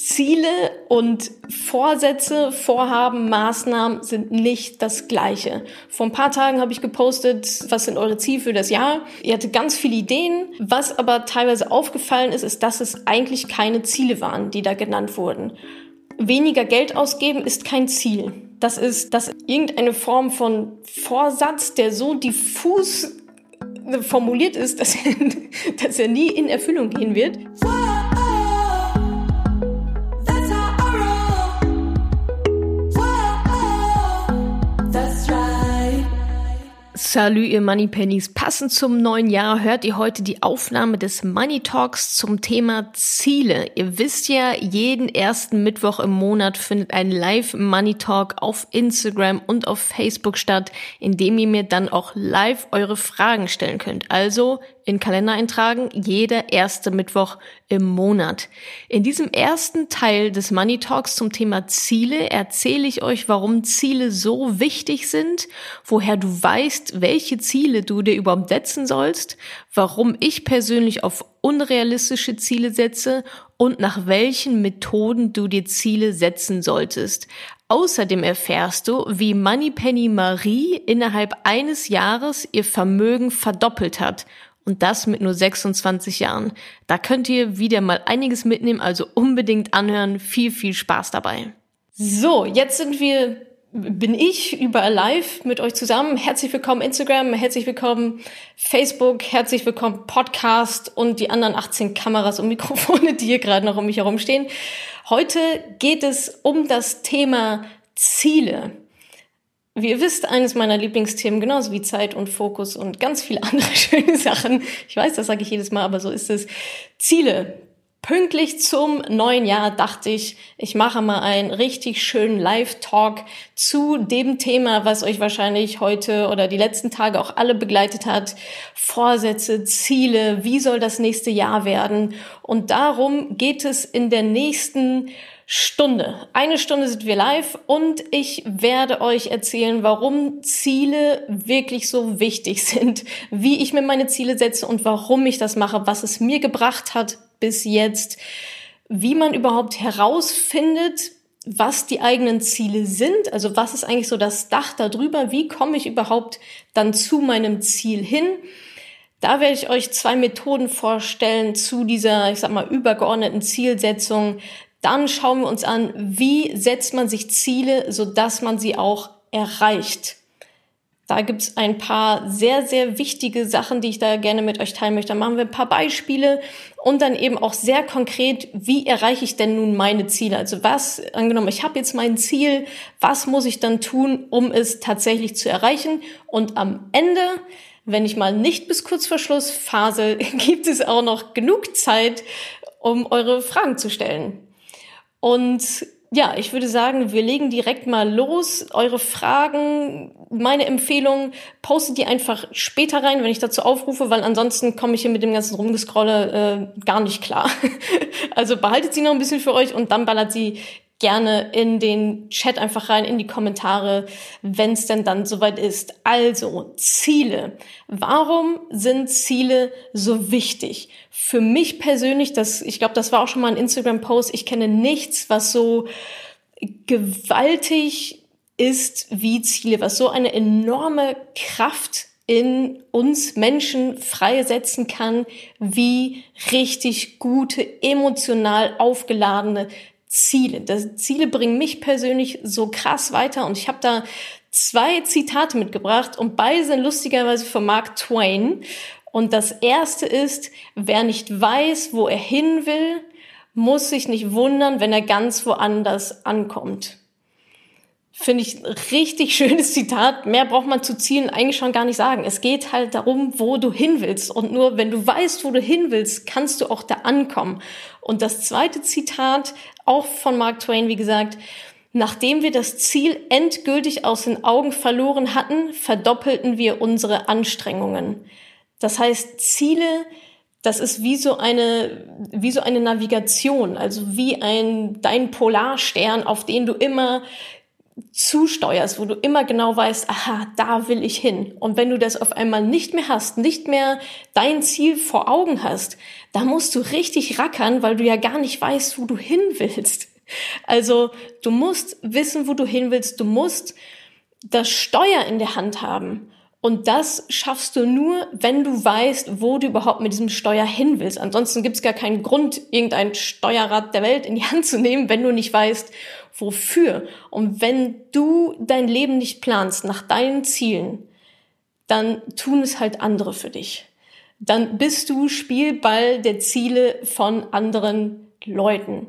Ziele und Vorsätze, Vorhaben, Maßnahmen sind nicht das gleiche. Vor ein paar Tagen habe ich gepostet, was sind eure Ziele für das Jahr. Ihr hattet ganz viele Ideen. Was aber teilweise aufgefallen ist, ist, dass es eigentlich keine Ziele waren, die da genannt wurden. Weniger Geld ausgeben ist kein Ziel. Das ist, dass irgendeine Form von Vorsatz, der so diffus formuliert ist, dass er, dass er nie in Erfüllung gehen wird. Salü, ihr Money Pennies. Passend zum neuen Jahr hört ihr heute die Aufnahme des Money Talks zum Thema Ziele. Ihr wisst ja, jeden ersten Mittwoch im Monat findet ein Live Money Talk auf Instagram und auf Facebook statt, in dem ihr mir dann auch live eure Fragen stellen könnt. Also in Kalender eintragen, jeder erste Mittwoch im Monat. In diesem ersten Teil des Money Talks zum Thema Ziele erzähle ich euch, warum Ziele so wichtig sind, woher du weißt, welche Ziele du dir überhaupt setzen sollst, warum ich persönlich auf unrealistische Ziele setze und nach welchen Methoden du dir Ziele setzen solltest. Außerdem erfährst du, wie Moneypenny Marie innerhalb eines Jahres ihr Vermögen verdoppelt hat und das mit nur 26 Jahren. Da könnt ihr wieder mal einiges mitnehmen, also unbedingt anhören. Viel, viel Spaß dabei. So, jetzt sind wir, bin ich überall live mit euch zusammen. Herzlich willkommen Instagram, herzlich willkommen Facebook, herzlich willkommen Podcast und die anderen 18 Kameras und Mikrofone, die hier gerade noch um mich herum stehen. Heute geht es um das Thema Ziele. Wie ihr wisst, eines meiner Lieblingsthemen, genauso wie Zeit und Fokus und ganz viele andere schöne Sachen. Ich weiß, das sage ich jedes Mal, aber so ist es. Ziele. Pünktlich zum neuen Jahr dachte ich, ich mache mal einen richtig schönen Live-Talk zu dem Thema, was euch wahrscheinlich heute oder die letzten Tage auch alle begleitet hat. Vorsätze, Ziele, wie soll das nächste Jahr werden? Und darum geht es in der nächsten Stunde. Eine Stunde sind wir live und ich werde euch erzählen, warum Ziele wirklich so wichtig sind, wie ich mir meine Ziele setze und warum ich das mache, was es mir gebracht hat bis jetzt, wie man überhaupt herausfindet, was die eigenen Ziele sind, also was ist eigentlich so das Dach darüber, wie komme ich überhaupt dann zu meinem Ziel hin. Da werde ich euch zwei Methoden vorstellen zu dieser, ich sag mal, übergeordneten Zielsetzung, dann schauen wir uns an, wie setzt man sich Ziele, so dass man sie auch erreicht. Da gibt's ein paar sehr, sehr wichtige Sachen, die ich da gerne mit euch teilen möchte. Dann machen wir ein paar Beispiele und dann eben auch sehr konkret, wie erreiche ich denn nun meine Ziele? Also was, angenommen, ich habe jetzt mein Ziel, was muss ich dann tun, um es tatsächlich zu erreichen? Und am Ende, wenn ich mal nicht bis kurz vor Schluss phase, gibt es auch noch genug Zeit, um eure Fragen zu stellen. Und ja, ich würde sagen, wir legen direkt mal los. Eure Fragen, meine Empfehlung, postet die einfach später rein, wenn ich dazu aufrufe, weil ansonsten komme ich hier mit dem ganzen Rumgescrolle äh, gar nicht klar. also behaltet sie noch ein bisschen für euch und dann ballert sie gerne in den Chat einfach rein, in die Kommentare, wenn es denn dann soweit ist. Also, Ziele. Warum sind Ziele so wichtig? Für mich persönlich, das, ich glaube, das war auch schon mal ein Instagram-Post, ich kenne nichts, was so gewaltig ist wie Ziele, was so eine enorme Kraft in uns Menschen freisetzen kann, wie richtig gute, emotional aufgeladene Ziele. Das, Ziele bringen mich persönlich so krass weiter und ich habe da zwei Zitate mitgebracht und beide sind lustigerweise von Mark Twain. Und das erste ist, wer nicht weiß, wo er hin will, muss sich nicht wundern, wenn er ganz woanders ankommt. Finde ich ein richtig schönes Zitat. Mehr braucht man zu Zielen eigentlich schon gar nicht sagen. Es geht halt darum, wo du hin willst. Und nur wenn du weißt, wo du hin willst, kannst du auch da ankommen. Und das zweite Zitat, auch von Mark Twain, wie gesagt, nachdem wir das Ziel endgültig aus den Augen verloren hatten, verdoppelten wir unsere Anstrengungen. Das heißt, Ziele, das ist wie so eine, wie so eine Navigation, also wie ein, dein Polarstern, auf den du immer zusteuerst, wo du immer genau weißt, aha, da will ich hin. Und wenn du das auf einmal nicht mehr hast, nicht mehr dein Ziel vor Augen hast, da musst du richtig rackern, weil du ja gar nicht weißt, wo du hin willst. Also du musst wissen, wo du hin willst. Du musst das Steuer in der Hand haben. Und das schaffst du nur, wenn du weißt, wo du überhaupt mit diesem Steuer hin willst. Ansonsten gibt es gar keinen Grund, irgendein Steuerrad der Welt in die Hand zu nehmen, wenn du nicht weißt, wofür. Und wenn du dein Leben nicht planst nach deinen Zielen, dann tun es halt andere für dich. Dann bist du Spielball der Ziele von anderen Leuten.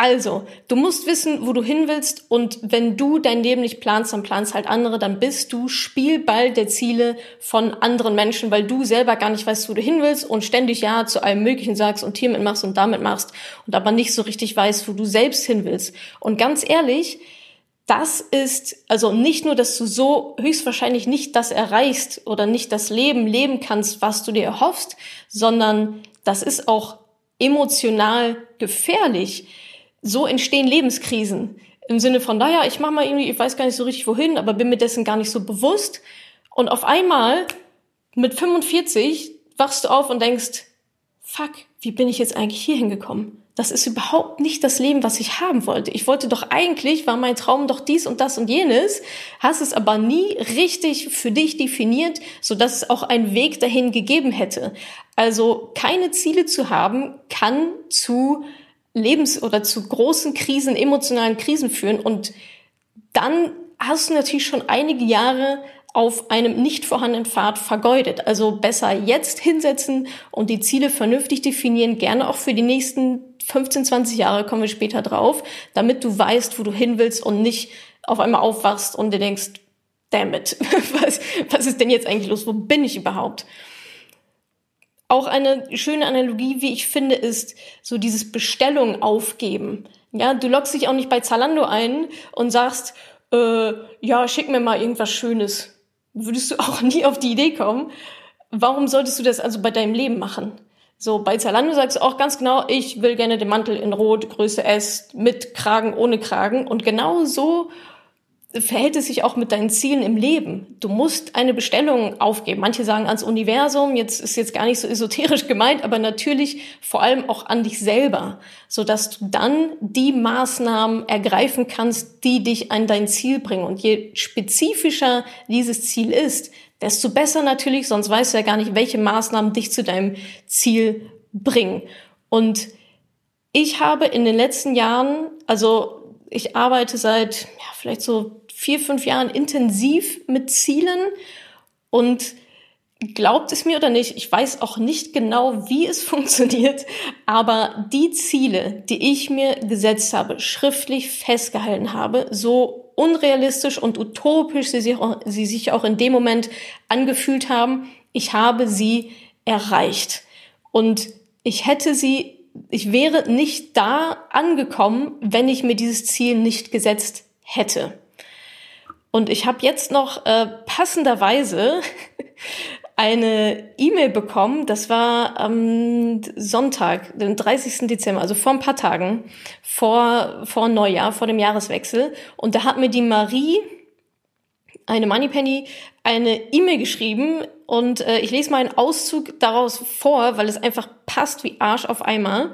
Also, du musst wissen, wo du hin willst und wenn du dein Leben nicht planst, dann planst halt andere, dann bist du Spielball der Ziele von anderen Menschen, weil du selber gar nicht weißt, wo du hin willst und ständig Ja zu allem Möglichen sagst und hiermit machst und damit machst und aber nicht so richtig weißt, wo du selbst hin willst. Und ganz ehrlich, das ist also nicht nur, dass du so höchstwahrscheinlich nicht das erreichst oder nicht das Leben leben kannst, was du dir erhoffst, sondern das ist auch emotional gefährlich so entstehen Lebenskrisen. Im Sinne von, naja, ich mache mal irgendwie, ich weiß gar nicht so richtig wohin, aber bin mir dessen gar nicht so bewusst. Und auf einmal mit 45 wachst du auf und denkst, fuck, wie bin ich jetzt eigentlich hier hingekommen? Das ist überhaupt nicht das Leben, was ich haben wollte. Ich wollte doch eigentlich, war mein Traum doch dies und das und jenes, hast es aber nie richtig für dich definiert, so dass es auch einen Weg dahin gegeben hätte. Also keine Ziele zu haben, kann zu Lebens- oder zu großen Krisen, emotionalen Krisen führen. Und dann hast du natürlich schon einige Jahre auf einem nicht vorhandenen Pfad vergeudet. Also besser jetzt hinsetzen und die Ziele vernünftig definieren, gerne auch für die nächsten 15, 20 Jahre kommen wir später drauf, damit du weißt, wo du hin willst und nicht auf einmal aufwachst und dir denkst, damn it, was, was ist denn jetzt eigentlich los? Wo bin ich überhaupt? Auch eine schöne Analogie, wie ich finde, ist so dieses Bestellung aufgeben. Ja, du loggst dich auch nicht bei Zalando ein und sagst, äh, ja, schick mir mal irgendwas Schönes. Würdest du auch nie auf die Idee kommen. Warum solltest du das also bei deinem Leben machen? So, bei Zalando sagst du auch ganz genau, ich will gerne den Mantel in Rot, Größe S, mit Kragen, ohne Kragen. Und genau so verhält es sich auch mit deinen Zielen im Leben. Du musst eine Bestellung aufgeben. Manche sagen ans Universum, jetzt ist jetzt gar nicht so esoterisch gemeint, aber natürlich vor allem auch an dich selber, so dass du dann die Maßnahmen ergreifen kannst, die dich an dein Ziel bringen. Und je spezifischer dieses Ziel ist, desto besser natürlich, sonst weißt du ja gar nicht, welche Maßnahmen dich zu deinem Ziel bringen. Und ich habe in den letzten Jahren, also ich arbeite seit ja, vielleicht so vier, fünf Jahren intensiv mit Zielen und glaubt es mir oder nicht, ich weiß auch nicht genau, wie es funktioniert, aber die Ziele, die ich mir gesetzt habe, schriftlich festgehalten habe, so unrealistisch und utopisch sie sich auch, sie sich auch in dem Moment angefühlt haben, ich habe sie erreicht. Und ich hätte sie ich wäre nicht da angekommen, wenn ich mir dieses Ziel nicht gesetzt hätte. Und ich habe jetzt noch äh, passenderweise eine E-Mail bekommen, das war am Sonntag, den 30. Dezember, also vor ein paar Tagen, vor, vor Neujahr, vor dem Jahreswechsel. Und da hat mir die Marie, eine Moneypenny, eine E-Mail geschrieben und äh, ich lese mal einen Auszug daraus vor, weil es einfach passt wie Arsch auf einmal.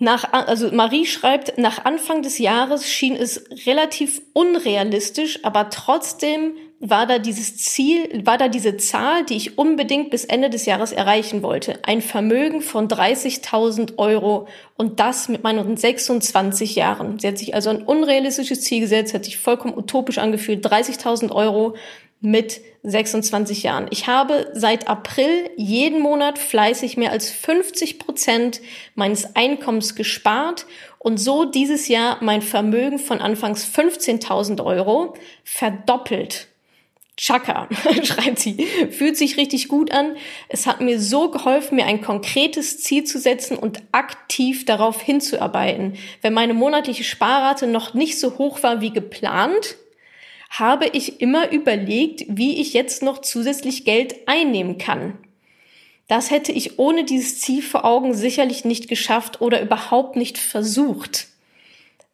Nach, also Marie schreibt, nach Anfang des Jahres schien es relativ unrealistisch, aber trotzdem war da dieses Ziel, war da diese Zahl, die ich unbedingt bis Ende des Jahres erreichen wollte. Ein Vermögen von 30.000 Euro und das mit meinen 26 Jahren. Sie hat sich also ein unrealistisches Ziel gesetzt, hat sich vollkommen utopisch angefühlt. 30.000 Euro mit 26 Jahren. Ich habe seit April jeden Monat fleißig mehr als 50 Prozent meines Einkommens gespart und so dieses Jahr mein Vermögen von anfangs 15.000 Euro verdoppelt. Chaka, schreibt sie, fühlt sich richtig gut an. Es hat mir so geholfen, mir ein konkretes Ziel zu setzen und aktiv darauf hinzuarbeiten. Wenn meine monatliche Sparrate noch nicht so hoch war wie geplant, habe ich immer überlegt, wie ich jetzt noch zusätzlich Geld einnehmen kann. Das hätte ich ohne dieses Ziel vor Augen sicherlich nicht geschafft oder überhaupt nicht versucht.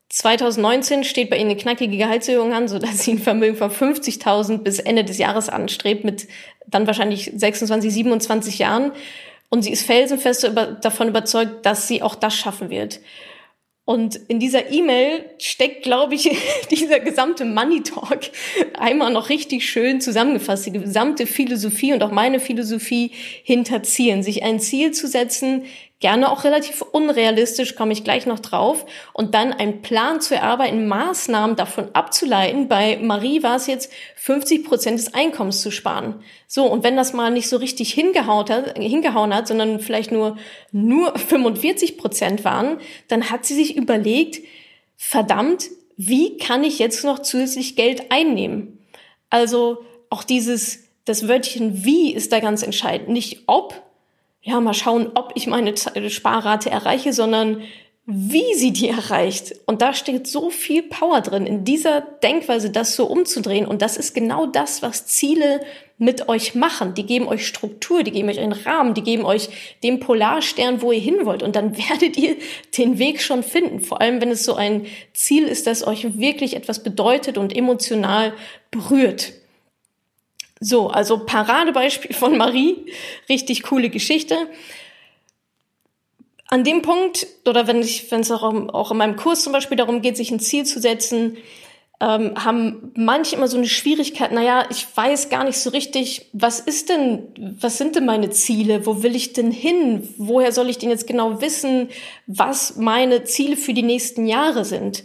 2019 steht bei Ihnen eine knackige Gehaltserhöhung an, sodass Sie ein Vermögen von 50.000 bis Ende des Jahres anstrebt, mit dann wahrscheinlich 26, 27 Jahren. Und sie ist felsenfest davon überzeugt, dass sie auch das schaffen wird. Und in dieser E-Mail steckt, glaube ich, dieser gesamte Money Talk einmal noch richtig schön zusammengefasst. Die gesamte Philosophie und auch meine Philosophie hinter Zielen. Sich ein Ziel zu setzen, gerne auch relativ unrealistisch, komme ich gleich noch drauf, und dann einen Plan zu erarbeiten, Maßnahmen davon abzuleiten. Bei Marie war es jetzt 50 Prozent des Einkommens zu sparen. So, und wenn das mal nicht so richtig hingehauen hat, hingehauen hat, sondern vielleicht nur, nur 45 Prozent waren, dann hat sie sich überlegt, verdammt, wie kann ich jetzt noch zusätzlich Geld einnehmen? Also auch dieses, das Wörtchen wie ist da ganz entscheidend. Nicht ob, ja, mal schauen, ob ich meine Sparrate erreiche, sondern wie sie die erreicht. Und da steht so viel Power drin, in dieser Denkweise das so umzudrehen. Und das ist genau das, was Ziele mit euch machen. Die geben euch Struktur, die geben euch einen Rahmen, die geben euch den Polarstern, wo ihr hin wollt. Und dann werdet ihr den Weg schon finden. Vor allem, wenn es so ein Ziel ist, das euch wirklich etwas bedeutet und emotional berührt. So, also Paradebeispiel von Marie, richtig coole Geschichte. An dem Punkt, oder wenn ich, wenn es auch, auch in meinem Kurs zum Beispiel darum geht, sich ein Ziel zu setzen, ähm, haben manche immer so eine Schwierigkeit, naja, ich weiß gar nicht so richtig, was ist denn, was sind denn meine Ziele? Wo will ich denn hin? Woher soll ich denn jetzt genau wissen, was meine Ziele für die nächsten Jahre sind?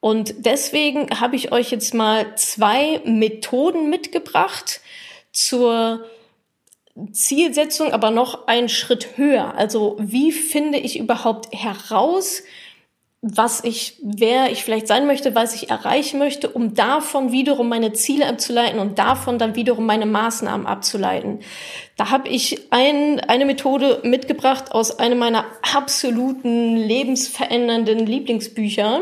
Und deswegen habe ich euch jetzt mal zwei Methoden mitgebracht, zur Zielsetzung, aber noch einen Schritt höher. Also wie finde ich überhaupt heraus, was ich, wer ich vielleicht sein möchte, was ich erreichen möchte, um davon wiederum meine Ziele abzuleiten und davon dann wiederum meine Maßnahmen abzuleiten. Da habe ich ein, eine Methode mitgebracht aus einem meiner absoluten lebensverändernden Lieblingsbücher.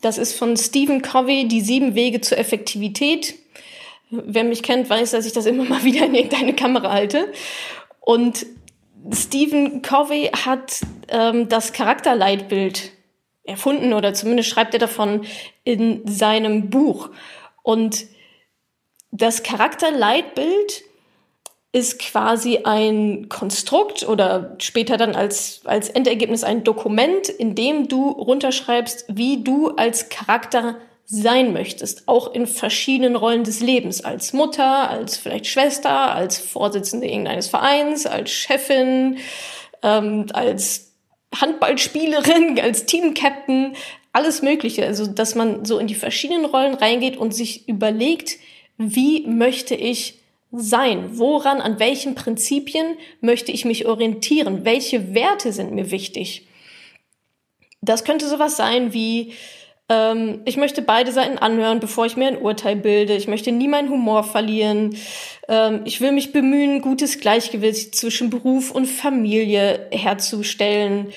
Das ist von Stephen Covey, Die sieben Wege zur Effektivität. Wer mich kennt, weiß, dass ich das immer mal wieder in irgendeine Kamera halte. Und Stephen Covey hat ähm, das Charakterleitbild erfunden oder zumindest schreibt er davon in seinem Buch. Und das Charakterleitbild ist quasi ein Konstrukt oder später dann als, als Endergebnis ein Dokument, in dem du runterschreibst, wie du als Charakter sein möchtest, auch in verschiedenen Rollen des Lebens, als Mutter, als vielleicht Schwester, als Vorsitzende irgendeines Vereins, als Chefin, ähm, als Handballspielerin, als Teamcaptain, alles Mögliche. Also, dass man so in die verschiedenen Rollen reingeht und sich überlegt, wie möchte ich sein? Woran, an welchen Prinzipien möchte ich mich orientieren? Welche Werte sind mir wichtig? Das könnte sowas sein wie, ähm, ich möchte beide Seiten anhören, bevor ich mir ein Urteil bilde. Ich möchte nie meinen Humor verlieren. Ähm, ich will mich bemühen, gutes Gleichgewicht zwischen Beruf und Familie herzustellen.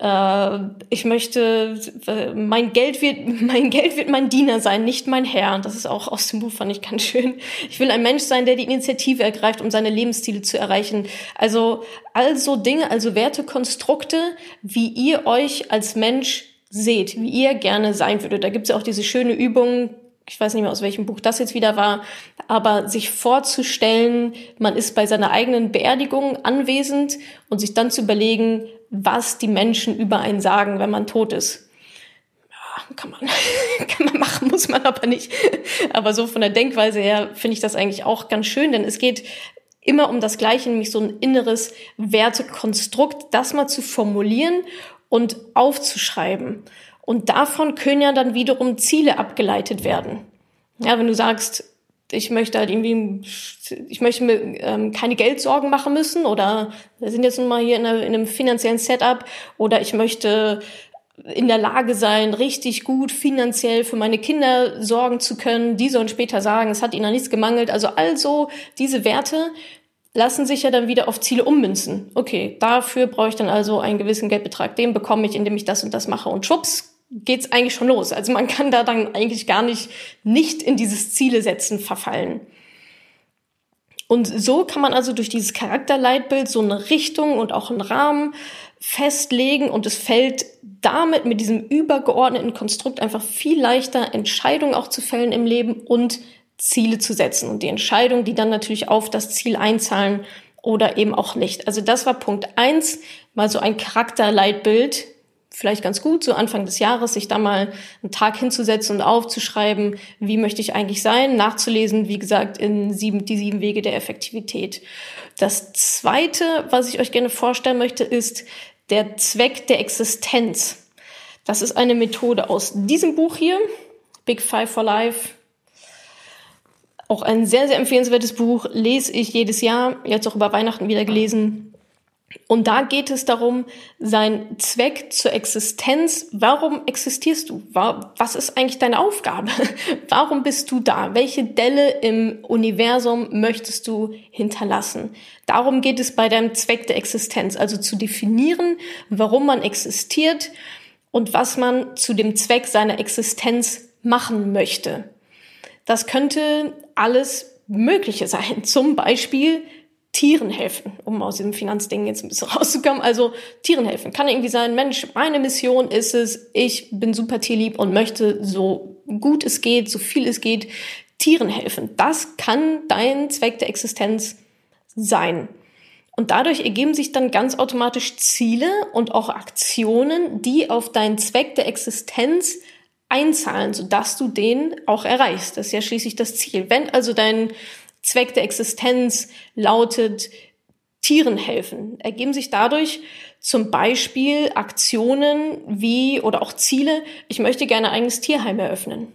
Äh, ich möchte, äh, mein Geld wird, mein Geld wird mein Diener sein, nicht mein Herr. Das ist auch aus dem Buch, fand ich ganz schön. Ich will ein Mensch sein, der die Initiative ergreift, um seine Lebensziele zu erreichen. Also, also Dinge, also Wertekonstrukte, wie ihr euch als Mensch seht, wie ihr gerne sein würdet. Da gibt es ja auch diese schöne Übung, ich weiß nicht mehr aus welchem Buch das jetzt wieder war, aber sich vorzustellen, man ist bei seiner eigenen Beerdigung anwesend und sich dann zu überlegen, was die Menschen über einen sagen, wenn man tot ist. Ja, kann man, kann man machen, muss man aber nicht. Aber so von der Denkweise her finde ich das eigentlich auch ganz schön, denn es geht immer um das Gleiche, nämlich so ein inneres Wertekonstrukt, das mal zu formulieren und aufzuschreiben. Und davon können ja dann wiederum Ziele abgeleitet werden. Ja, wenn du sagst, ich möchte halt irgendwie, ich möchte mir ähm, keine Geldsorgen machen müssen oder wir sind jetzt nun mal hier in, einer, in einem finanziellen Setup oder ich möchte in der Lage sein, richtig gut finanziell für meine Kinder sorgen zu können. Die sollen später sagen, es hat ihnen an nichts gemangelt. Also also diese Werte, lassen sich ja dann wieder auf Ziele ummünzen. Okay, dafür brauche ich dann also einen gewissen Geldbetrag. Den bekomme ich, indem ich das und das mache. Und schwupps, geht's eigentlich schon los. Also man kann da dann eigentlich gar nicht, nicht in dieses Ziele setzen verfallen. Und so kann man also durch dieses Charakterleitbild so eine Richtung und auch einen Rahmen festlegen und es fällt damit mit diesem übergeordneten Konstrukt einfach viel leichter Entscheidungen auch zu fällen im Leben und Ziele zu setzen und die Entscheidungen, die dann natürlich auf das Ziel einzahlen oder eben auch nicht. Also das war Punkt eins, mal so ein Charakterleitbild, vielleicht ganz gut, so Anfang des Jahres, sich da mal einen Tag hinzusetzen und aufzuschreiben, wie möchte ich eigentlich sein, nachzulesen, wie gesagt, in sieben, die sieben Wege der Effektivität. Das zweite, was ich euch gerne vorstellen möchte, ist der Zweck der Existenz. Das ist eine Methode aus diesem Buch hier, Big Five for Life. Auch ein sehr, sehr empfehlenswertes Buch, lese ich jedes Jahr, jetzt auch über Weihnachten wieder gelesen. Und da geht es darum, sein Zweck zur Existenz. Warum existierst du? Was ist eigentlich deine Aufgabe? Warum bist du da? Welche Delle im Universum möchtest du hinterlassen? Darum geht es bei deinem Zweck der Existenz. Also zu definieren, warum man existiert und was man zu dem Zweck seiner Existenz machen möchte. Das könnte alles Mögliche sein. Zum Beispiel Tieren helfen, um aus diesem Finanzding jetzt ein bisschen rauszukommen. Also Tieren helfen. Kann irgendwie sein, Mensch, meine Mission ist es, ich bin super tierlieb und möchte so gut es geht, so viel es geht, Tieren helfen. Das kann dein Zweck der Existenz sein. Und dadurch ergeben sich dann ganz automatisch Ziele und auch Aktionen, die auf deinen Zweck der Existenz einzahlen, sodass du den auch erreichst. Das ist ja schließlich das Ziel. Wenn also dein Zweck der Existenz lautet Tieren helfen. Ergeben sich dadurch zum Beispiel Aktionen wie oder auch Ziele, ich möchte gerne ein eigenes Tierheim eröffnen.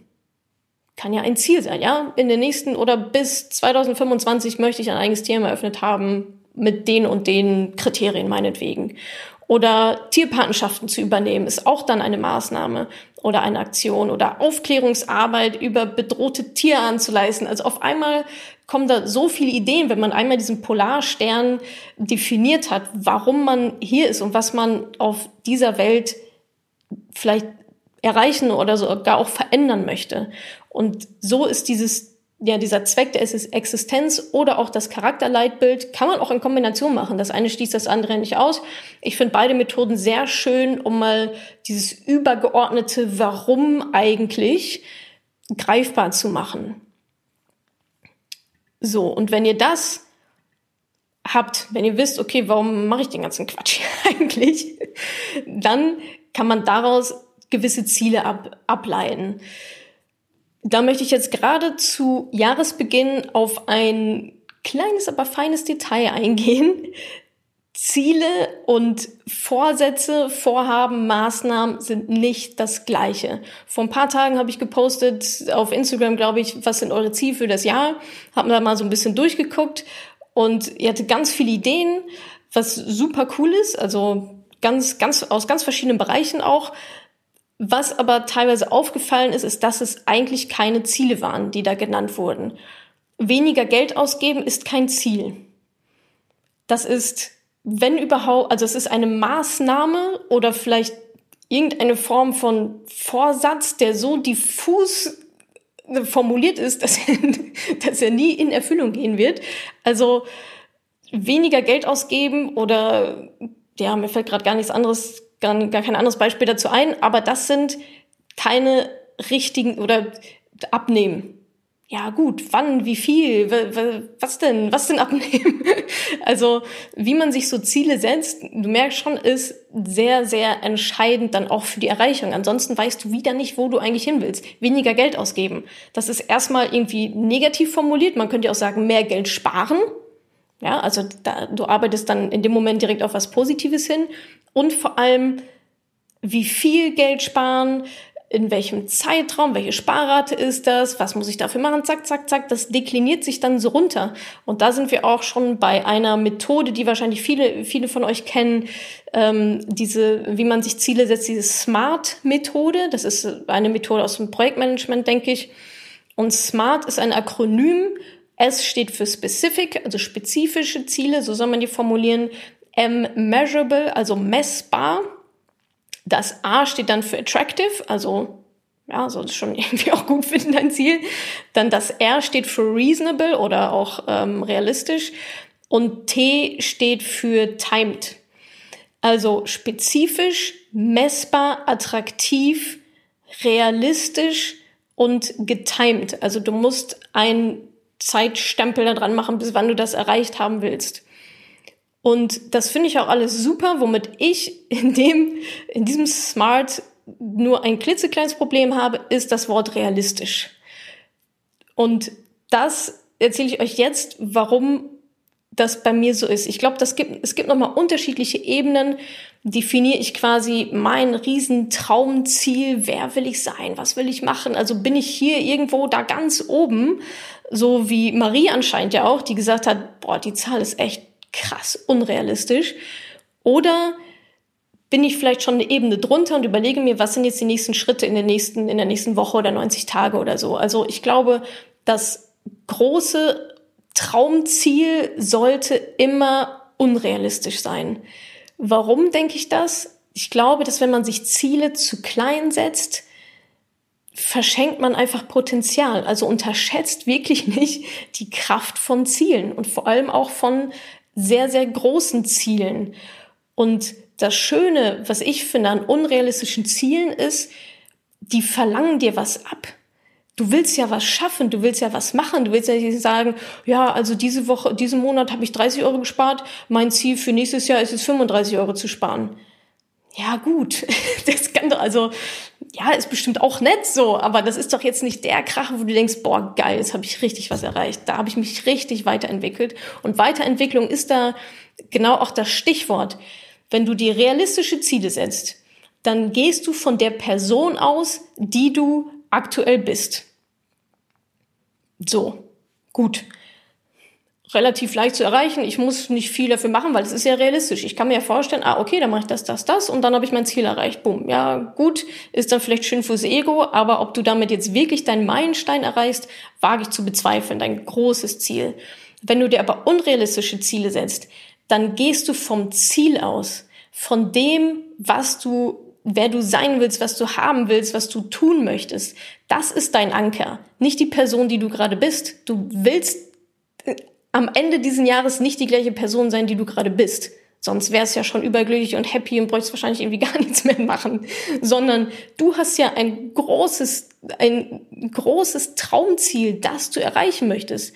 Kann ja ein Ziel sein, ja? In den nächsten oder bis 2025 möchte ich ein eigenes Tierheim eröffnet haben mit den und den Kriterien meinetwegen. Oder Tierpatenschaften zu übernehmen, ist auch dann eine Maßnahme oder eine Aktion oder Aufklärungsarbeit über bedrohte Tiere zu leisten. Also auf einmal kommen da so viele Ideen, wenn man einmal diesen Polarstern definiert hat, warum man hier ist und was man auf dieser Welt vielleicht erreichen oder sogar auch verändern möchte. Und so ist dieses ja, dieser Zweck der Existenz oder auch das Charakterleitbild kann man auch in Kombination machen. Das eine schließt das andere nicht aus. Ich finde beide Methoden sehr schön, um mal dieses übergeordnete Warum eigentlich greifbar zu machen. So, und wenn ihr das habt, wenn ihr wisst, okay, warum mache ich den ganzen Quatsch eigentlich, dann kann man daraus gewisse Ziele ab, ableiten. Da möchte ich jetzt gerade zu Jahresbeginn auf ein kleines, aber feines Detail eingehen. Ziele und Vorsätze, Vorhaben, Maßnahmen sind nicht das gleiche. Vor ein paar Tagen habe ich gepostet auf Instagram, glaube ich, was sind eure Ziele für das Jahr? Haben da mal so ein bisschen durchgeguckt und ihr hatte ganz viele Ideen, was super cool ist, also ganz, ganz aus ganz verschiedenen Bereichen auch. Was aber teilweise aufgefallen ist, ist, dass es eigentlich keine Ziele waren, die da genannt wurden. Weniger Geld ausgeben ist kein Ziel. Das ist, wenn überhaupt, also es ist eine Maßnahme oder vielleicht irgendeine Form von Vorsatz, der so diffus formuliert ist, dass er, dass er nie in Erfüllung gehen wird. Also weniger Geld ausgeben oder ja, mir fällt gerade gar nichts anderes gar, gar kein anderes Beispiel dazu ein, aber das sind keine richtigen oder abnehmen. Ja, gut, wann, wie viel, was denn, was denn abnehmen? Also, wie man sich so Ziele setzt, du merkst schon, ist sehr, sehr entscheidend dann auch für die Erreichung. Ansonsten weißt du wieder nicht, wo du eigentlich hin willst. Weniger Geld ausgeben. Das ist erstmal irgendwie negativ formuliert. Man könnte auch sagen, mehr Geld sparen. Ja, also da, du arbeitest dann in dem Moment direkt auf was Positives hin und vor allem, wie viel Geld sparen, in welchem Zeitraum, welche Sparrate ist das, was muss ich dafür machen, zack, zack, zack, das dekliniert sich dann so runter. Und da sind wir auch schon bei einer Methode, die wahrscheinlich viele, viele von euch kennen, ähm, diese, wie man sich Ziele setzt, diese SMART-Methode. Das ist eine Methode aus dem Projektmanagement, denke ich. Und SMART ist ein Akronym. S steht für Specific, also spezifische Ziele, so soll man die formulieren. M measurable, also messbar. Das A steht dann für attractive, also ja, soll es schon irgendwie auch gut finden, dein Ziel. Dann das R steht für reasonable oder auch ähm, realistisch. Und T steht für timed. Also spezifisch, messbar, attraktiv, realistisch und getimed. Also du musst einen Zeitstempel da dran machen, bis wann du das erreicht haben willst. Und das finde ich auch alles super, womit ich in dem, in diesem Smart nur ein klitzekleines Problem habe, ist das Wort realistisch. Und das erzähle ich euch jetzt, warum das bei mir so ist. Ich glaube, das gibt, es gibt nochmal unterschiedliche Ebenen. Definiere ich quasi mein Riesentraumziel. Wer will ich sein? Was will ich machen? Also bin ich hier irgendwo da ganz oben, so wie Marie anscheinend ja auch, die gesagt hat, boah, die Zahl ist echt krass unrealistisch. Oder bin ich vielleicht schon eine Ebene drunter und überlege mir, was sind jetzt die nächsten Schritte in der nächsten, in der nächsten Woche oder 90 Tage oder so. Also ich glaube, das große Traumziel sollte immer unrealistisch sein. Warum denke ich das? Ich glaube, dass wenn man sich Ziele zu klein setzt, verschenkt man einfach Potenzial. Also unterschätzt wirklich nicht die Kraft von Zielen und vor allem auch von sehr, sehr großen Zielen. Und das Schöne, was ich finde an unrealistischen Zielen ist, die verlangen dir was ab du willst ja was schaffen, du willst ja was machen, du willst ja nicht sagen, ja, also diese Woche, diesen Monat habe ich 30 Euro gespart, mein Ziel für nächstes Jahr ist es 35 Euro zu sparen. Ja, gut, das kann doch, also, ja, ist bestimmt auch nett so, aber das ist doch jetzt nicht der Kracher, wo du denkst, boah, geil, jetzt habe ich richtig was erreicht. Da habe ich mich richtig weiterentwickelt. Und Weiterentwicklung ist da genau auch das Stichwort. Wenn du dir realistische Ziele setzt, dann gehst du von der Person aus, die du aktuell bist. So, gut. Relativ leicht zu erreichen. Ich muss nicht viel dafür machen, weil es ist ja realistisch. Ich kann mir ja vorstellen, ah, okay, dann mache ich das, das, das und dann habe ich mein Ziel erreicht. Bumm. Ja, gut, ist dann vielleicht schön fürs Ego, aber ob du damit jetzt wirklich deinen Meilenstein erreichst, wage ich zu bezweifeln, dein großes Ziel. Wenn du dir aber unrealistische Ziele setzt, dann gehst du vom Ziel aus, von dem, was du wer du sein willst, was du haben willst, was du tun möchtest. Das ist dein Anker, nicht die Person, die du gerade bist. Du willst am Ende dieses Jahres nicht die gleiche Person sein, die du gerade bist. Sonst wärst ja schon überglücklich und happy und bräuchst wahrscheinlich irgendwie gar nichts mehr machen. Sondern du hast ja ein großes, ein großes Traumziel, das du erreichen möchtest.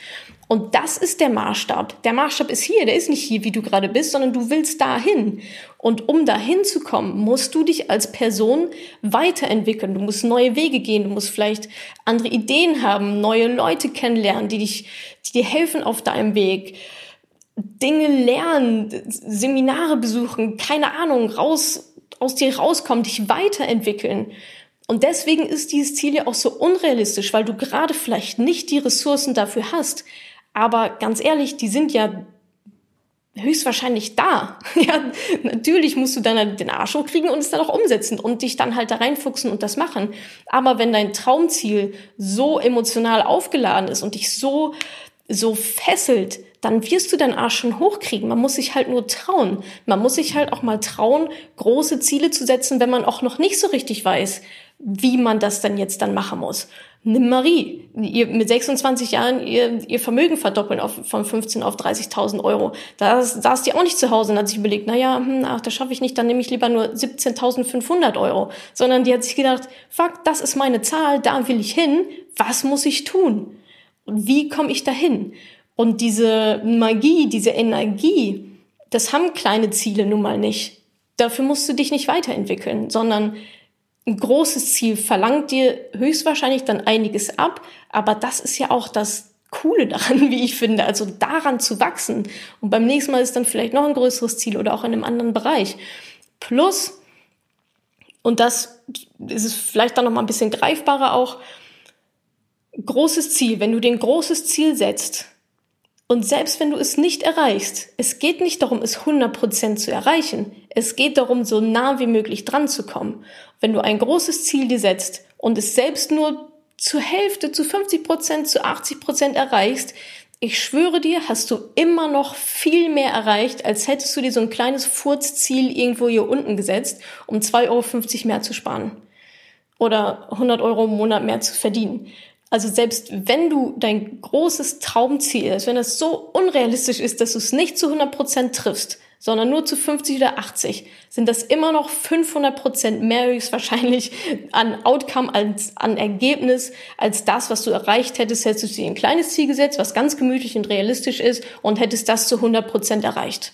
Und das ist der Maßstab. Der Maßstab ist hier, der ist nicht hier, wie du gerade bist, sondern du willst dahin. Und um dahin zu kommen, musst du dich als Person weiterentwickeln. Du musst neue Wege gehen, du musst vielleicht andere Ideen haben, neue Leute kennenlernen, die dich, die dir helfen auf deinem Weg. Dinge lernen, Seminare besuchen, keine Ahnung, raus, aus dir rauskommen, dich weiterentwickeln. Und deswegen ist dieses Ziel ja auch so unrealistisch, weil du gerade vielleicht nicht die Ressourcen dafür hast. Aber ganz ehrlich, die sind ja höchstwahrscheinlich da. Ja, natürlich musst du dann den Arsch hochkriegen und es dann auch umsetzen und dich dann halt da reinfuchsen und das machen. Aber wenn dein Traumziel so emotional aufgeladen ist und dich so, so fesselt, dann wirst du deinen Arsch schon hochkriegen. Man muss sich halt nur trauen. Man muss sich halt auch mal trauen, große Ziele zu setzen, wenn man auch noch nicht so richtig weiß, wie man das dann jetzt dann machen muss. Nimm Marie, ihr mit 26 Jahren ihr, ihr Vermögen verdoppeln auf, von 15 auf 30.000 Euro. Da saß die auch nicht zu Hause und hat sich überlegt, naja, hm, ach, das schaffe ich nicht, dann nehme ich lieber nur 17.500 Euro. Sondern die hat sich gedacht, fuck, das ist meine Zahl, da will ich hin, was muss ich tun? Und wie komme ich dahin? Und diese Magie, diese Energie, das haben kleine Ziele nun mal nicht. Dafür musst du dich nicht weiterentwickeln, sondern ein großes Ziel verlangt dir höchstwahrscheinlich dann einiges ab, aber das ist ja auch das Coole daran, wie ich finde, also daran zu wachsen. Und beim nächsten Mal ist dann vielleicht noch ein größeres Ziel oder auch in einem anderen Bereich. Plus, und das ist vielleicht dann noch mal ein bisschen greifbarer auch, großes Ziel. Wenn du dir ein großes Ziel setzt, und selbst wenn du es nicht erreichst, es geht nicht darum, es 100% zu erreichen. Es geht darum, so nah wie möglich dran zu kommen. Wenn du ein großes Ziel dir setzt und es selbst nur zur Hälfte, zu 50%, zu 80% erreichst, ich schwöre dir, hast du immer noch viel mehr erreicht, als hättest du dir so ein kleines Furzziel irgendwo hier unten gesetzt, um 2,50 Euro mehr zu sparen. Oder 100 Euro im Monat mehr zu verdienen. Also selbst wenn du dein großes Traumziel ist, wenn es so unrealistisch ist, dass du es nicht zu 100 Prozent triffst, sondern nur zu 50 oder 80, sind das immer noch 500 Prozent mehr höchstwahrscheinlich an Outcome, als, an Ergebnis, als das, was du erreicht hättest, hättest du dir ein kleines Ziel gesetzt, was ganz gemütlich und realistisch ist und hättest das zu 100 Prozent erreicht.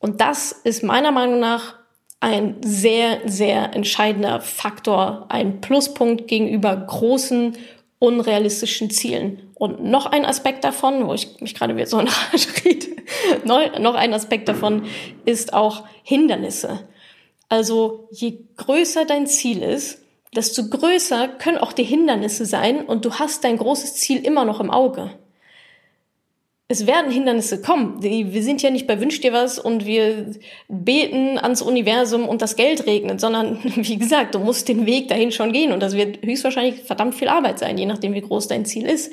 Und das ist meiner Meinung nach ein sehr, sehr entscheidender Faktor, ein Pluspunkt gegenüber großen, unrealistischen Zielen. Und noch ein Aspekt davon, wo ich mich gerade wieder so in noch ein Aspekt davon ist auch Hindernisse. Also je größer dein Ziel ist, desto größer können auch die Hindernisse sein und du hast dein großes Ziel immer noch im Auge es werden Hindernisse kommen. Wir sind ja nicht bei Wünsch dir was und wir beten ans Universum und das Geld regnet, sondern wie gesagt, du musst den Weg dahin schon gehen und das wird höchstwahrscheinlich verdammt viel Arbeit sein, je nachdem, wie groß dein Ziel ist.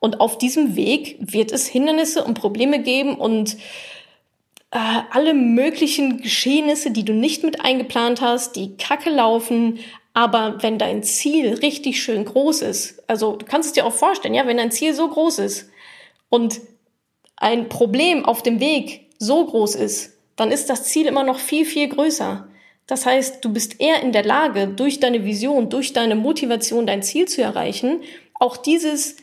Und auf diesem Weg wird es Hindernisse und Probleme geben und äh, alle möglichen Geschehnisse, die du nicht mit eingeplant hast, die kacke laufen. Aber wenn dein Ziel richtig schön groß ist, also du kannst es dir auch vorstellen, ja, wenn dein Ziel so groß ist und ein Problem auf dem Weg so groß ist, dann ist das Ziel immer noch viel, viel größer. Das heißt, du bist eher in der Lage, durch deine Vision, durch deine Motivation dein Ziel zu erreichen, auch dieses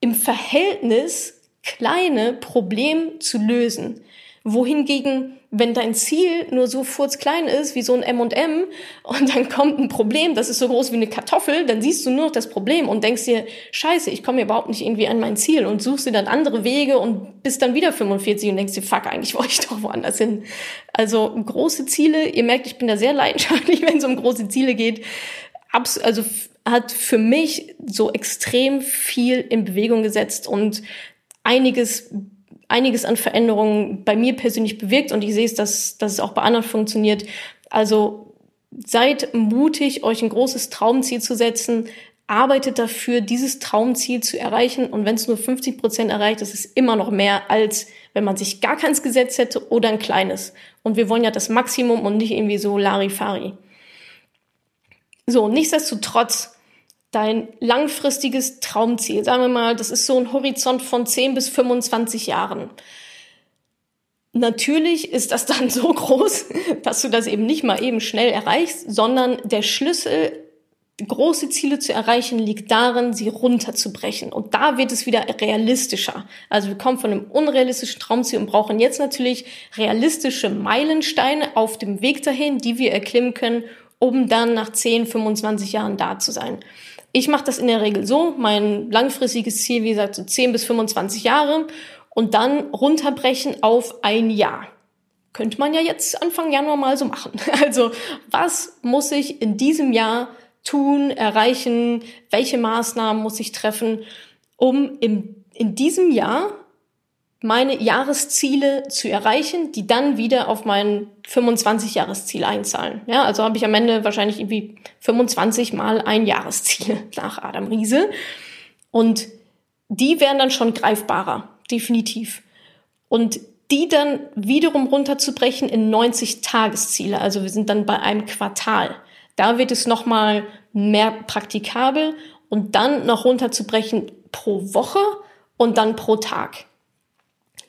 im Verhältnis kleine Problem zu lösen wohingegen, wenn dein Ziel nur so furzklein ist wie so ein M&M und dann kommt ein Problem, das ist so groß wie eine Kartoffel, dann siehst du nur noch das Problem und denkst dir, scheiße, ich komme überhaupt nicht irgendwie an mein Ziel und suchst dir dann andere Wege und bist dann wieder 45 und denkst dir, fuck, eigentlich wollte ich doch woanders hin. Also große Ziele, ihr merkt, ich bin da sehr leidenschaftlich, wenn es um große Ziele geht. Also hat für mich so extrem viel in Bewegung gesetzt und einiges einiges an Veränderungen bei mir persönlich bewirkt und ich sehe es, dass, dass es auch bei anderen funktioniert. Also seid mutig, euch ein großes Traumziel zu setzen, arbeitet dafür, dieses Traumziel zu erreichen und wenn es nur 50 Prozent erreicht, ist immer noch mehr, als wenn man sich gar keins gesetzt hätte oder ein kleines. Und wir wollen ja das Maximum und nicht irgendwie so Larifari. So, nichtsdestotrotz dein langfristiges Traumziel, sagen wir mal, das ist so ein Horizont von 10 bis 25 Jahren. Natürlich ist das dann so groß, dass du das eben nicht mal eben schnell erreichst, sondern der Schlüssel, große Ziele zu erreichen, liegt darin, sie runterzubrechen. Und da wird es wieder realistischer. Also wir kommen von einem unrealistischen Traumziel und brauchen jetzt natürlich realistische Meilensteine auf dem Weg dahin, die wir erklimmen können, um dann nach 10, 25 Jahren da zu sein. Ich mache das in der Regel so, mein langfristiges Ziel, wie gesagt, so 10 bis 25 Jahre und dann runterbrechen auf ein Jahr. Könnte man ja jetzt Anfang Januar mal so machen. Also, was muss ich in diesem Jahr tun, erreichen? Welche Maßnahmen muss ich treffen, um im, in diesem Jahr meine Jahresziele zu erreichen, die dann wieder auf mein 25-Jahresziel einzahlen. Ja, also habe ich am Ende wahrscheinlich irgendwie 25 mal ein Jahresziel nach Adam Riese. Und die werden dann schon greifbarer, definitiv. Und die dann wiederum runterzubrechen in 90 Tagesziele. Also wir sind dann bei einem Quartal. Da wird es nochmal mehr praktikabel und dann noch runterzubrechen pro Woche und dann pro Tag.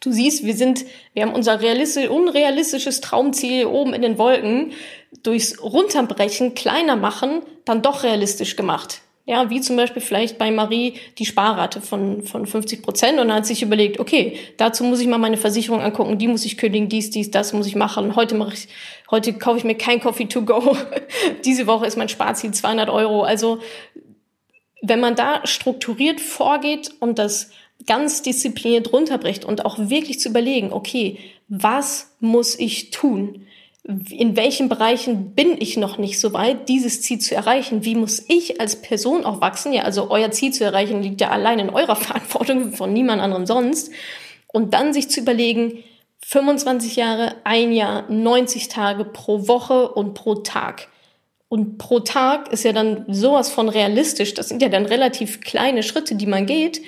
Du siehst, wir sind, wir haben unser realistisch, unrealistisches Traumziel oben in den Wolken durchs Runterbrechen, kleiner machen, dann doch realistisch gemacht. Ja, wie zum Beispiel vielleicht bei Marie die Sparrate von, von 50 Prozent und dann hat sich überlegt, okay, dazu muss ich mal meine Versicherung angucken, die muss ich kündigen, dies, dies, das muss ich machen. Heute mache ich, heute kaufe ich mir kein Coffee to go. Diese Woche ist mein Sparziel 200 Euro. Also, wenn man da strukturiert vorgeht und das ganz diszipliniert runterbricht und auch wirklich zu überlegen, okay, was muss ich tun? In welchen Bereichen bin ich noch nicht so weit, dieses Ziel zu erreichen? Wie muss ich als Person auch wachsen? Ja, also euer Ziel zu erreichen liegt ja allein in eurer Verantwortung von niemand anderem sonst. Und dann sich zu überlegen, 25 Jahre, ein Jahr, 90 Tage pro Woche und pro Tag. Und pro Tag ist ja dann sowas von realistisch. Das sind ja dann relativ kleine Schritte, die man geht.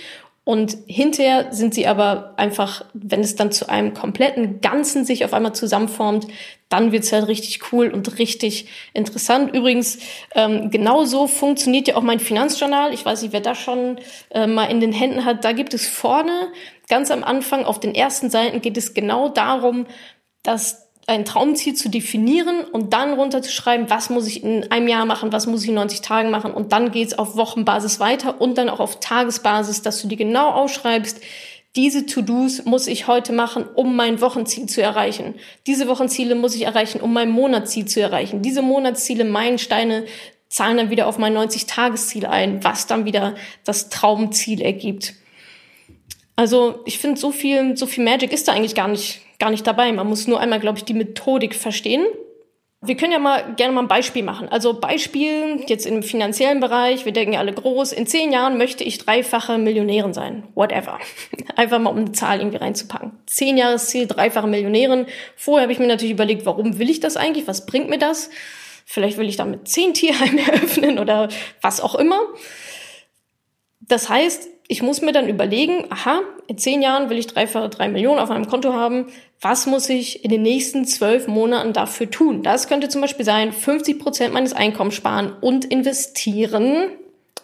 Und hinterher sind sie aber einfach, wenn es dann zu einem kompletten Ganzen sich auf einmal zusammenformt, dann wird's halt richtig cool und richtig interessant. Übrigens, ähm, genau so funktioniert ja auch mein Finanzjournal. Ich weiß nicht, wer das schon äh, mal in den Händen hat. Da gibt es vorne, ganz am Anfang, auf den ersten Seiten geht es genau darum, das ein Traumziel zu definieren und dann runterzuschreiben, was muss ich in einem Jahr machen, was muss ich in 90 Tagen machen und dann geht's auf Wochenbasis weiter und dann auch auf Tagesbasis, dass du die genau ausschreibst, diese To-Dos muss ich heute machen, um mein Wochenziel zu erreichen. Diese Wochenziele muss ich erreichen, um mein Monatsziel zu erreichen. Diese Monatsziele, Meilensteine zahlen dann wieder auf mein 90-Tagesziel ein, was dann wieder das Traumziel ergibt. Also ich finde, so viel, so viel Magic ist da eigentlich gar nicht, gar nicht dabei. Man muss nur einmal, glaube ich, die Methodik verstehen wir können ja mal gerne mal ein Beispiel machen. Also Beispiel jetzt im finanziellen Bereich. Wir denken ja alle groß. In zehn Jahren möchte ich dreifache Millionärin sein. Whatever. Einfach mal um eine Zahl irgendwie reinzupacken. Zehn Jahresziel, dreifache Millionärin. Vorher habe ich mir natürlich überlegt, warum will ich das eigentlich? Was bringt mir das? Vielleicht will ich damit zehn Tierheime eröffnen oder was auch immer. Das heißt, ich muss mir dann überlegen, aha, in zehn Jahren will ich dreifache drei Millionen auf meinem Konto haben. Was muss ich in den nächsten zwölf Monaten dafür tun? Das könnte zum Beispiel sein, 50 Prozent meines Einkommens sparen und investieren.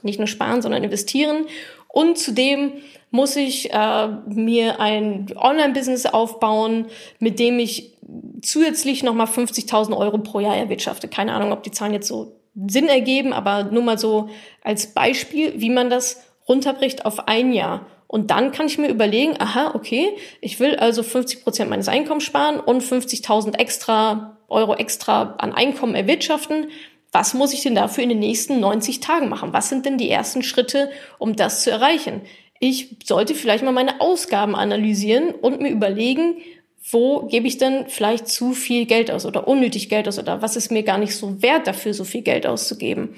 Nicht nur sparen, sondern investieren. Und zudem muss ich äh, mir ein Online-Business aufbauen, mit dem ich zusätzlich nochmal 50.000 Euro pro Jahr erwirtschafte. Keine Ahnung, ob die Zahlen jetzt so Sinn ergeben, aber nur mal so als Beispiel, wie man das runterbricht auf ein Jahr. Und dann kann ich mir überlegen, aha, okay, ich will also 50 Prozent meines Einkommens sparen und 50.000 extra Euro extra an Einkommen erwirtschaften. Was muss ich denn dafür in den nächsten 90 Tagen machen? Was sind denn die ersten Schritte, um das zu erreichen? Ich sollte vielleicht mal meine Ausgaben analysieren und mir überlegen, wo gebe ich denn vielleicht zu viel Geld aus oder unnötig Geld aus oder was ist mir gar nicht so wert dafür, so viel Geld auszugeben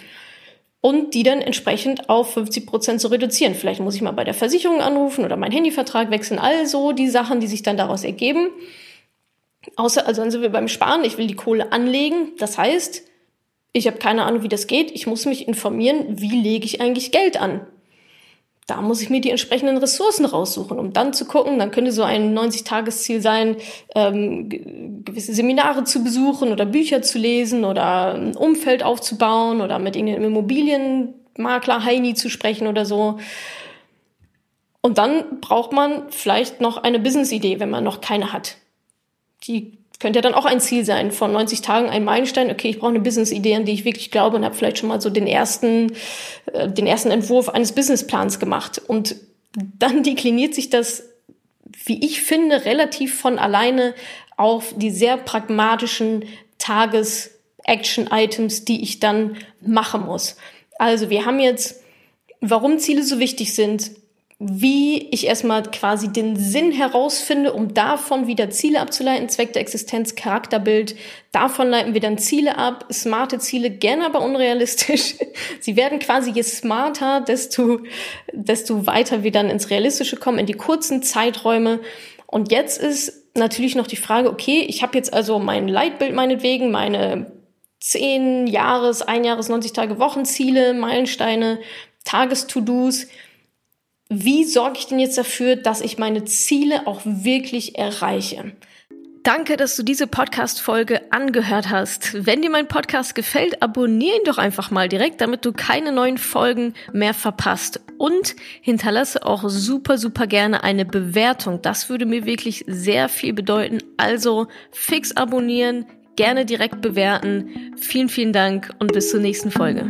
und die dann entsprechend auf 50 Prozent zu reduzieren. Vielleicht muss ich mal bei der Versicherung anrufen oder meinen Handyvertrag wechseln. Also die Sachen, die sich dann daraus ergeben. Außer, also dann sind wir beim Sparen. Ich will die Kohle anlegen. Das heißt, ich habe keine Ahnung, wie das geht. Ich muss mich informieren, wie lege ich eigentlich Geld an da muss ich mir die entsprechenden Ressourcen raussuchen, um dann zu gucken, dann könnte so ein 90-Tages-Ziel sein, ähm, gewisse Seminare zu besuchen oder Bücher zu lesen oder ein Umfeld aufzubauen oder mit irgendeinem Immobilienmakler Heini zu sprechen oder so. Und dann braucht man vielleicht noch eine Business-Idee, wenn man noch keine hat. Die könnte ja dann auch ein Ziel sein von 90 Tagen, ein Meilenstein. Okay, ich brauche eine Business-Idee, an die ich wirklich glaube und habe vielleicht schon mal so den ersten, äh, den ersten Entwurf eines Businessplans gemacht. Und dann dekliniert sich das, wie ich finde, relativ von alleine auf die sehr pragmatischen Tages-Action-Items, die ich dann machen muss. Also wir haben jetzt, warum Ziele so wichtig sind, wie ich erstmal quasi den Sinn herausfinde, um davon wieder Ziele abzuleiten, Zweck der Existenz, Charakterbild. Davon leiten wir dann Ziele ab, smarte Ziele, gerne aber unrealistisch. Sie werden quasi je smarter, desto, desto weiter wir dann ins Realistische kommen, in die kurzen Zeiträume. Und jetzt ist natürlich noch die Frage, okay, ich habe jetzt also mein Leitbild meinetwegen, meine 10 Jahres, ein Jahres, 90 Tage Wochenziele, Meilensteine, Tages-To-Dos wie sorge ich denn jetzt dafür, dass ich meine Ziele auch wirklich erreiche? Danke, dass du diese Podcast-Folge angehört hast. Wenn dir mein Podcast gefällt, abonniere ihn doch einfach mal direkt, damit du keine neuen Folgen mehr verpasst. Und hinterlasse auch super, super gerne eine Bewertung. Das würde mir wirklich sehr viel bedeuten. Also fix abonnieren, gerne direkt bewerten. Vielen, vielen Dank und bis zur nächsten Folge.